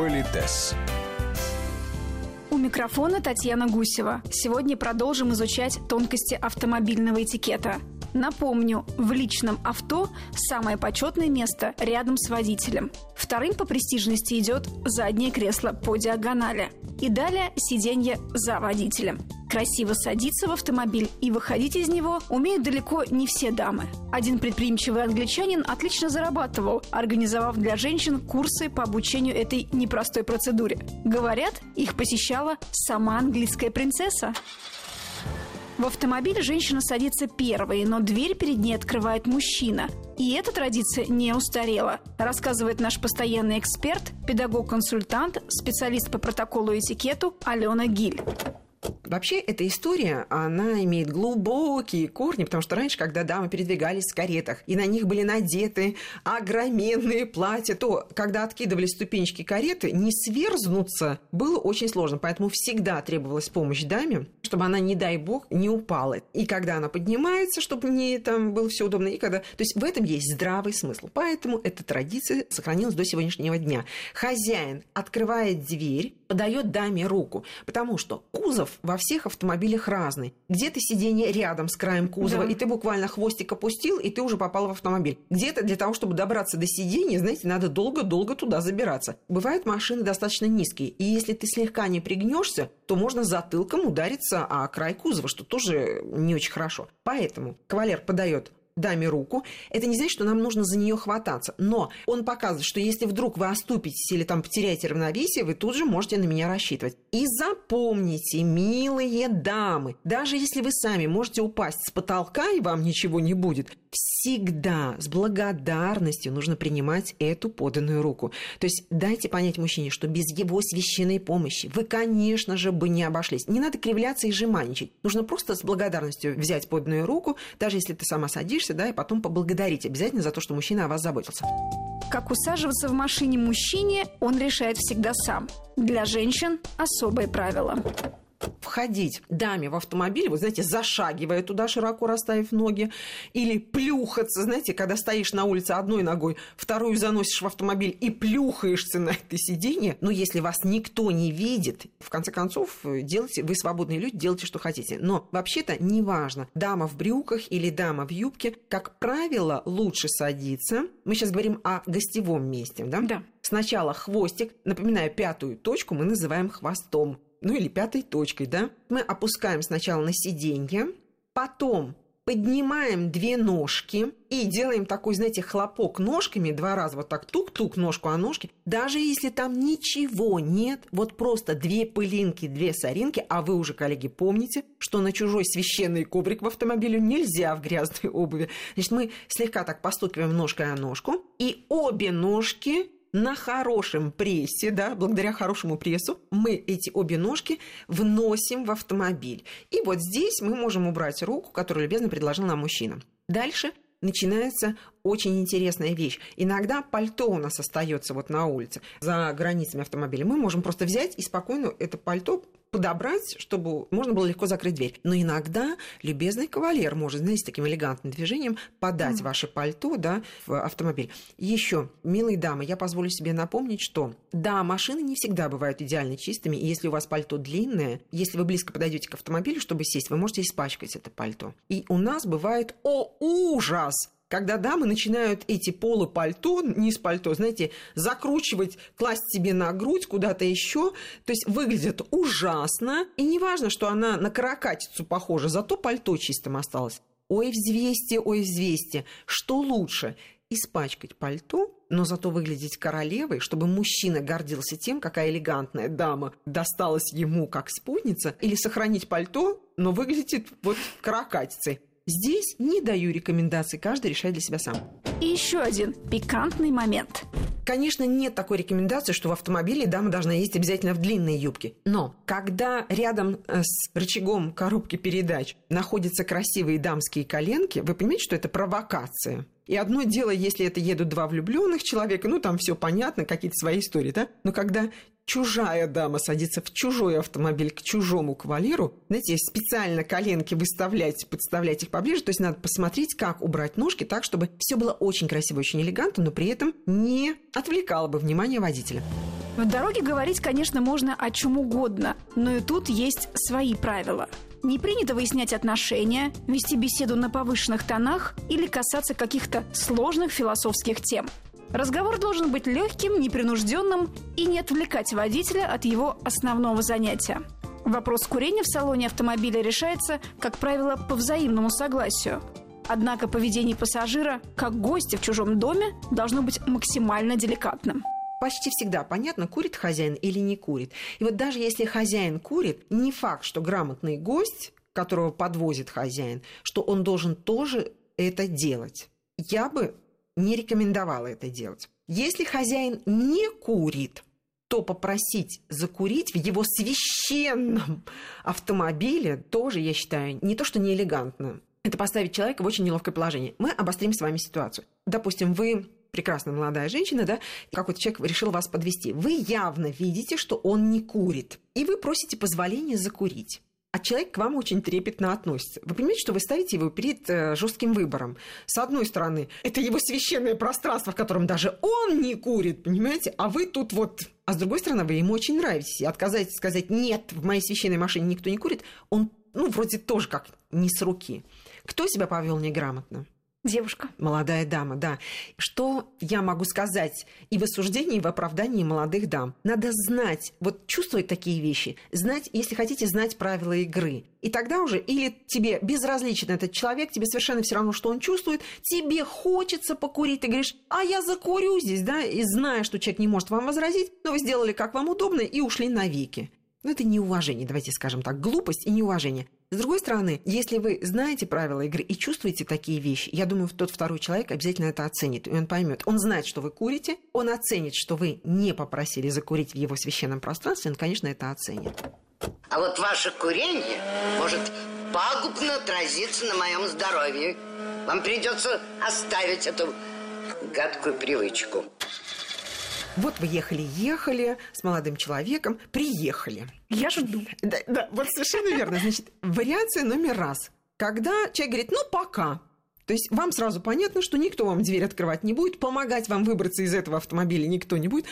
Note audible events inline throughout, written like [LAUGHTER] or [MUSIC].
Политес. У микрофона Татьяна Гусева. Сегодня продолжим изучать тонкости автомобильного этикета. Напомню, в личном авто самое почетное место рядом с водителем. Вторым по престижности идет заднее кресло по диагонали. И далее сиденье за водителем. Красиво садиться в автомобиль и выходить из него умеют далеко не все дамы. Один предприимчивый англичанин отлично зарабатывал, организовав для женщин курсы по обучению этой непростой процедуре. Говорят, их посещала сама английская принцесса. В автомобиль женщина садится первой, но дверь перед ней открывает мужчина. И эта традиция не устарела, рассказывает наш постоянный эксперт, педагог-консультант, специалист по протоколу и этикету Алена Гиль. Вообще, эта история, она имеет глубокие корни, потому что раньше, когда дамы передвигались в каретах, и на них были надеты огроменные платья, то, когда откидывали ступенечки кареты, не сверзнуться было очень сложно. Поэтому всегда требовалась помощь даме, чтобы она, не дай бог, не упала. И когда она поднимается, чтобы не там было все удобно, и когда... То есть в этом есть здравый смысл. Поэтому эта традиция сохранилась до сегодняшнего дня. Хозяин открывает дверь, подает даме руку, потому что кузов во всех автомобилях разный. Где-то сиденье рядом с краем кузова, да. и ты буквально хвостик опустил, и ты уже попал в автомобиль. Где-то для того, чтобы добраться до сиденья, знаете, надо долго-долго туда забираться. Бывают машины достаточно низкие, и если ты слегка не пригнешься, то можно затылком удариться о край кузова, что тоже не очень хорошо. Поэтому кавалер подает даме руку, это не значит, что нам нужно за нее хвататься. Но он показывает, что если вдруг вы оступитесь или там потеряете равновесие, вы тут же можете на меня рассчитывать. И запомните, милые дамы, даже если вы сами можете упасть с потолка и вам ничего не будет, всегда с благодарностью нужно принимать эту поданную руку. То есть дайте понять мужчине, что без его священной помощи вы, конечно же, бы не обошлись. Не надо кривляться и жеманничать. Нужно просто с благодарностью взять поданную руку, даже если ты сама садишься, да, и потом поблагодарить обязательно за то, что мужчина о вас заботился. Как усаживаться в машине мужчине, он решает всегда сам. Для женщин особые правила входить даме в автомобиль, вы знаете, зашагивая туда, широко расставив ноги, или плюхаться, знаете, когда стоишь на улице одной ногой, вторую заносишь в автомобиль и плюхаешься на это сиденье, но если вас никто не видит, в конце концов, делайте, вы свободные люди, делайте, что хотите. Но вообще-то неважно, дама в брюках или дама в юбке, как правило, лучше садиться. Мы сейчас говорим о гостевом месте, да? Да. Сначала хвостик, напоминаю, пятую точку мы называем хвостом ну или пятой точкой, да, мы опускаем сначала на сиденье, потом поднимаем две ножки и делаем такой, знаете, хлопок ножками два раза, вот так тук-тук ножку о ножке. Даже если там ничего нет, вот просто две пылинки, две соринки, а вы уже, коллеги, помните, что на чужой священный коврик в автомобиле нельзя в грязной обуви. Значит, мы слегка так постукиваем ножкой о ножку, и обе ножки на хорошем прессе, да, благодаря хорошему прессу, мы эти обе ножки вносим в автомобиль. И вот здесь мы можем убрать руку, которую любезно предложил нам мужчина. Дальше начинается очень интересная вещь. Иногда пальто у нас остается вот на улице, за границами автомобиля. Мы можем просто взять и спокойно это пальто подобрать, чтобы можно было легко закрыть дверь. Но иногда любезный кавалер может, знаете, таким элегантным движением подать mm. ваше пальто да, в автомобиль. Еще, милые дамы, я позволю себе напомнить, что да, машины не всегда бывают идеально чистыми, и если у вас пальто длинное, если вы близко подойдете к автомобилю, чтобы сесть, вы можете испачкать это пальто. И у нас бывает, о ужас, когда дамы начинают эти полы пальто, низ пальто, знаете, закручивать, класть себе на грудь куда-то еще, то есть выглядит ужасно, и не важно, что она на каракатицу похожа, зато пальто чистым осталось. Ой, взвесьте, ой, взвесьте. Что лучше? Испачкать пальто, но зато выглядеть королевой, чтобы мужчина гордился тем, какая элегантная дама досталась ему как спутница, или сохранить пальто, но выглядит вот каракатицей. Здесь не даю рекомендаций, каждый решает для себя сам. И еще один пикантный момент. Конечно, нет такой рекомендации, что в автомобиле дама должна ездить обязательно в длинной юбке. Но когда рядом э, с рычагом коробки передач находятся красивые дамские коленки, вы понимаете, что это провокация. И одно дело, если это едут два влюбленных человека, ну там все понятно, какие-то свои истории, да? Но когда чужая дама садится в чужой автомобиль к чужому кавалеру, знаете, специально коленки выставлять, подставлять их поближе, то есть надо посмотреть, как убрать ножки так, чтобы все было очень красиво, очень элегантно, но при этом не отвлекало бы внимание водителя. В дороге говорить, конечно, можно о чем угодно, но и тут есть свои правила. Не принято выяснять отношения, вести беседу на повышенных тонах или касаться каких-то сложных философских тем. Разговор должен быть легким, непринужденным и не отвлекать водителя от его основного занятия. Вопрос курения в салоне автомобиля решается, как правило, по взаимному согласию. Однако поведение пассажира, как гостя в чужом доме, должно быть максимально деликатным почти всегда понятно, курит хозяин или не курит. И вот даже если хозяин курит, не факт, что грамотный гость, которого подвозит хозяин, что он должен тоже это делать. Я бы не рекомендовала это делать. Если хозяин не курит, то попросить закурить в его священном автомобиле тоже, я считаю, не то что не элегантно, это поставить человека в очень неловкое положение. Мы обострим с вами ситуацию. Допустим, вы прекрасная молодая женщина, да, какой-то человек решил вас подвести. Вы явно видите, что он не курит, и вы просите позволения закурить а человек к вам очень трепетно относится. Вы понимаете, что вы ставите его перед э, жестким выбором. С одной стороны, это его священное пространство, в котором даже он не курит, понимаете, а вы тут вот... А с другой стороны, вы ему очень нравитесь. И отказать сказать «нет, в моей священной машине никто не курит», он, ну, вроде тоже как не с руки. Кто себя повел неграмотно? Девушка. Молодая дама, да. Что я могу сказать и в осуждении, и в оправдании молодых дам? Надо знать, вот чувствовать такие вещи, знать, если хотите, знать правила игры. И тогда уже или тебе безразличен этот человек, тебе совершенно все равно, что он чувствует, тебе хочется покурить, ты говоришь, а я закурю здесь, да, и зная, что человек не может вам возразить, но вы сделали как вам удобно и ушли навеки. Ну, это неуважение, давайте скажем так, глупость и неуважение. С другой стороны, если вы знаете правила игры и чувствуете такие вещи, я думаю, тот второй человек обязательно это оценит, и он поймет. Он знает, что вы курите, он оценит, что вы не попросили закурить в его священном пространстве, он, конечно, это оценит. А вот ваше курение может пагубно отразиться на моем здоровье. Вам придется оставить эту гадкую привычку. Вот вы ехали-ехали с молодым человеком, приехали. Я жду. Да, да, вот совершенно верно. Значит, вариация номер раз. Когда человек говорит, ну, пока, то есть вам сразу понятно, что никто вам дверь открывать не будет, помогать вам выбраться из этого автомобиля никто не будет.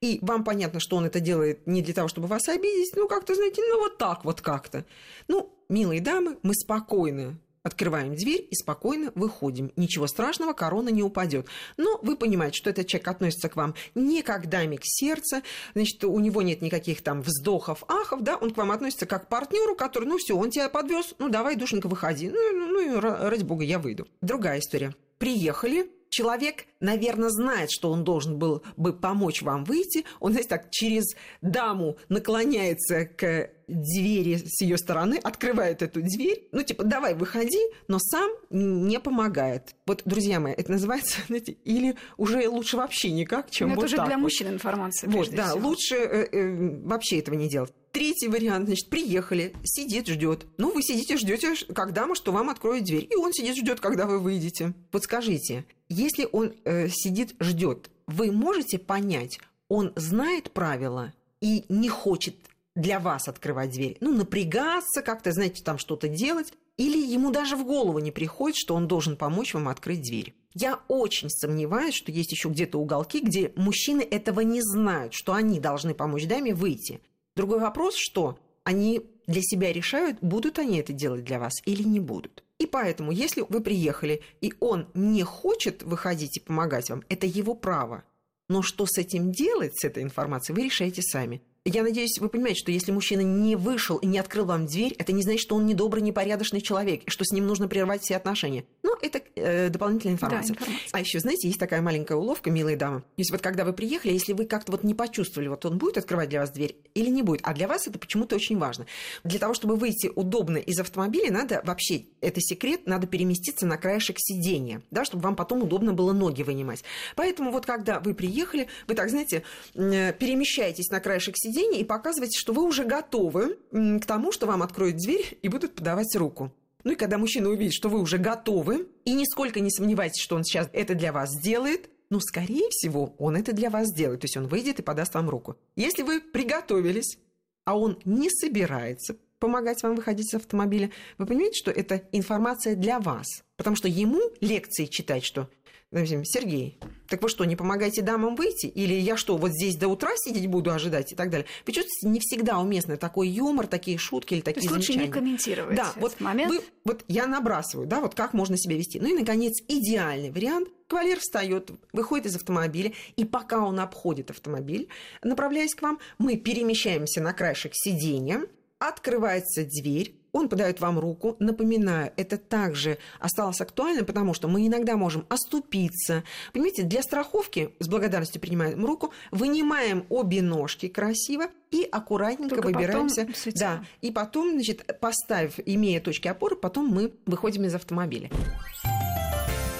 И вам понятно, что он это делает не для того, чтобы вас обидеть, ну, как-то, знаете, ну, вот так вот как-то. Ну, милые дамы, мы спокойны Открываем дверь и спокойно выходим. Ничего страшного, корона не упадет. Но вы понимаете, что этот человек относится к вам не как дамик сердца, значит, у него нет никаких там вздохов, ахов, да, он к вам относится как к партнеру, который, ну все, он тебя подвез, ну давай, душенька, выходи. Ну, ну, ну ради бога, я выйду. Другая история. Приехали, человек, наверное, знает, что он должен был бы помочь вам выйти. Он, знаете, так через даму наклоняется к двери с ее стороны, открывает эту дверь. Ну, типа, давай, выходи, но сам не помогает. Вот, друзья мои, это называется, [LAUGHS] знаете, или уже лучше вообще никак, чем но вот это уже так для вот. мужчин информация. Вот, да, всего. лучше э, э, вообще этого не делать. Третий вариант, значит, приехали, сидит, ждет. Ну, вы сидите, ждете, когда мы, что вам откроют дверь. И он сидит, ждет, когда вы выйдете. Вот скажите, если он э, сидит, ждет, вы можете понять, он знает правила и не хочет для вас открывать дверь? Ну, напрягаться как-то, знаете, там что-то делать. Или ему даже в голову не приходит, что он должен помочь вам открыть дверь. Я очень сомневаюсь, что есть еще где-то уголки, где мужчины этого не знают, что они должны помочь даме выйти. Другой вопрос, что они для себя решают, будут они это делать для вас или не будут. И поэтому, если вы приехали, и он не хочет выходить и помогать вам, это его право. Но что с этим делать, с этой информацией, вы решаете сами. Я надеюсь, вы понимаете, что если мужчина не вышел и не открыл вам дверь, это не значит, что он недобрый, непорядочный человек, что с ним нужно прервать все отношения. Но это э, дополнительная информация. Да, информация. А еще, знаете, есть такая маленькая уловка, милые дамы. То есть вот когда вы приехали, если вы как-то вот не почувствовали, вот он будет открывать для вас дверь или не будет, а для вас это почему-то очень важно. Для того, чтобы выйти удобно из автомобиля, надо вообще, это секрет, надо переместиться на краешек сидения, да, чтобы вам потом удобно было ноги вынимать. Поэтому вот когда вы приехали, вы так, знаете, перемещаетесь на краешек сидения, сиденье и показываете, что вы уже готовы к тому, что вам откроют дверь и будут подавать руку. Ну и когда мужчина увидит, что вы уже готовы, и нисколько не сомневайтесь, что он сейчас это для вас сделает, ну, скорее всего, он это для вас сделает. То есть он выйдет и подаст вам руку. Если вы приготовились, а он не собирается помогать вам выходить из автомобиля, вы понимаете, что это информация для вас. Потому что ему лекции читать, что допустим, Сергей, так вы что, не помогаете дамам выйти? Или я что, вот здесь до утра сидеть буду ожидать и так далее? Чувствуете, не всегда уместно такой юмор, такие шутки или такие То есть замечания. лучше не комментировать Да, вот, момент. Вы, вот я набрасываю, да, вот как можно себя вести. Ну и, наконец, идеальный вариант. Кавалер встает, выходит из автомобиля, и пока он обходит автомобиль, направляясь к вам, мы перемещаемся на краешек сиденья, открывается дверь, он подает вам руку. Напоминаю, это также осталось актуально, потому что мы иногда можем оступиться. Понимаете, для страховки с благодарностью принимаем руку, вынимаем обе ножки красиво и аккуратненько Только выбираемся. Да, и потом, значит, поставив, имея точки опоры, потом мы выходим из автомобиля.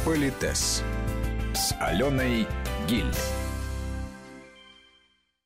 Политес с Аленой Гиль.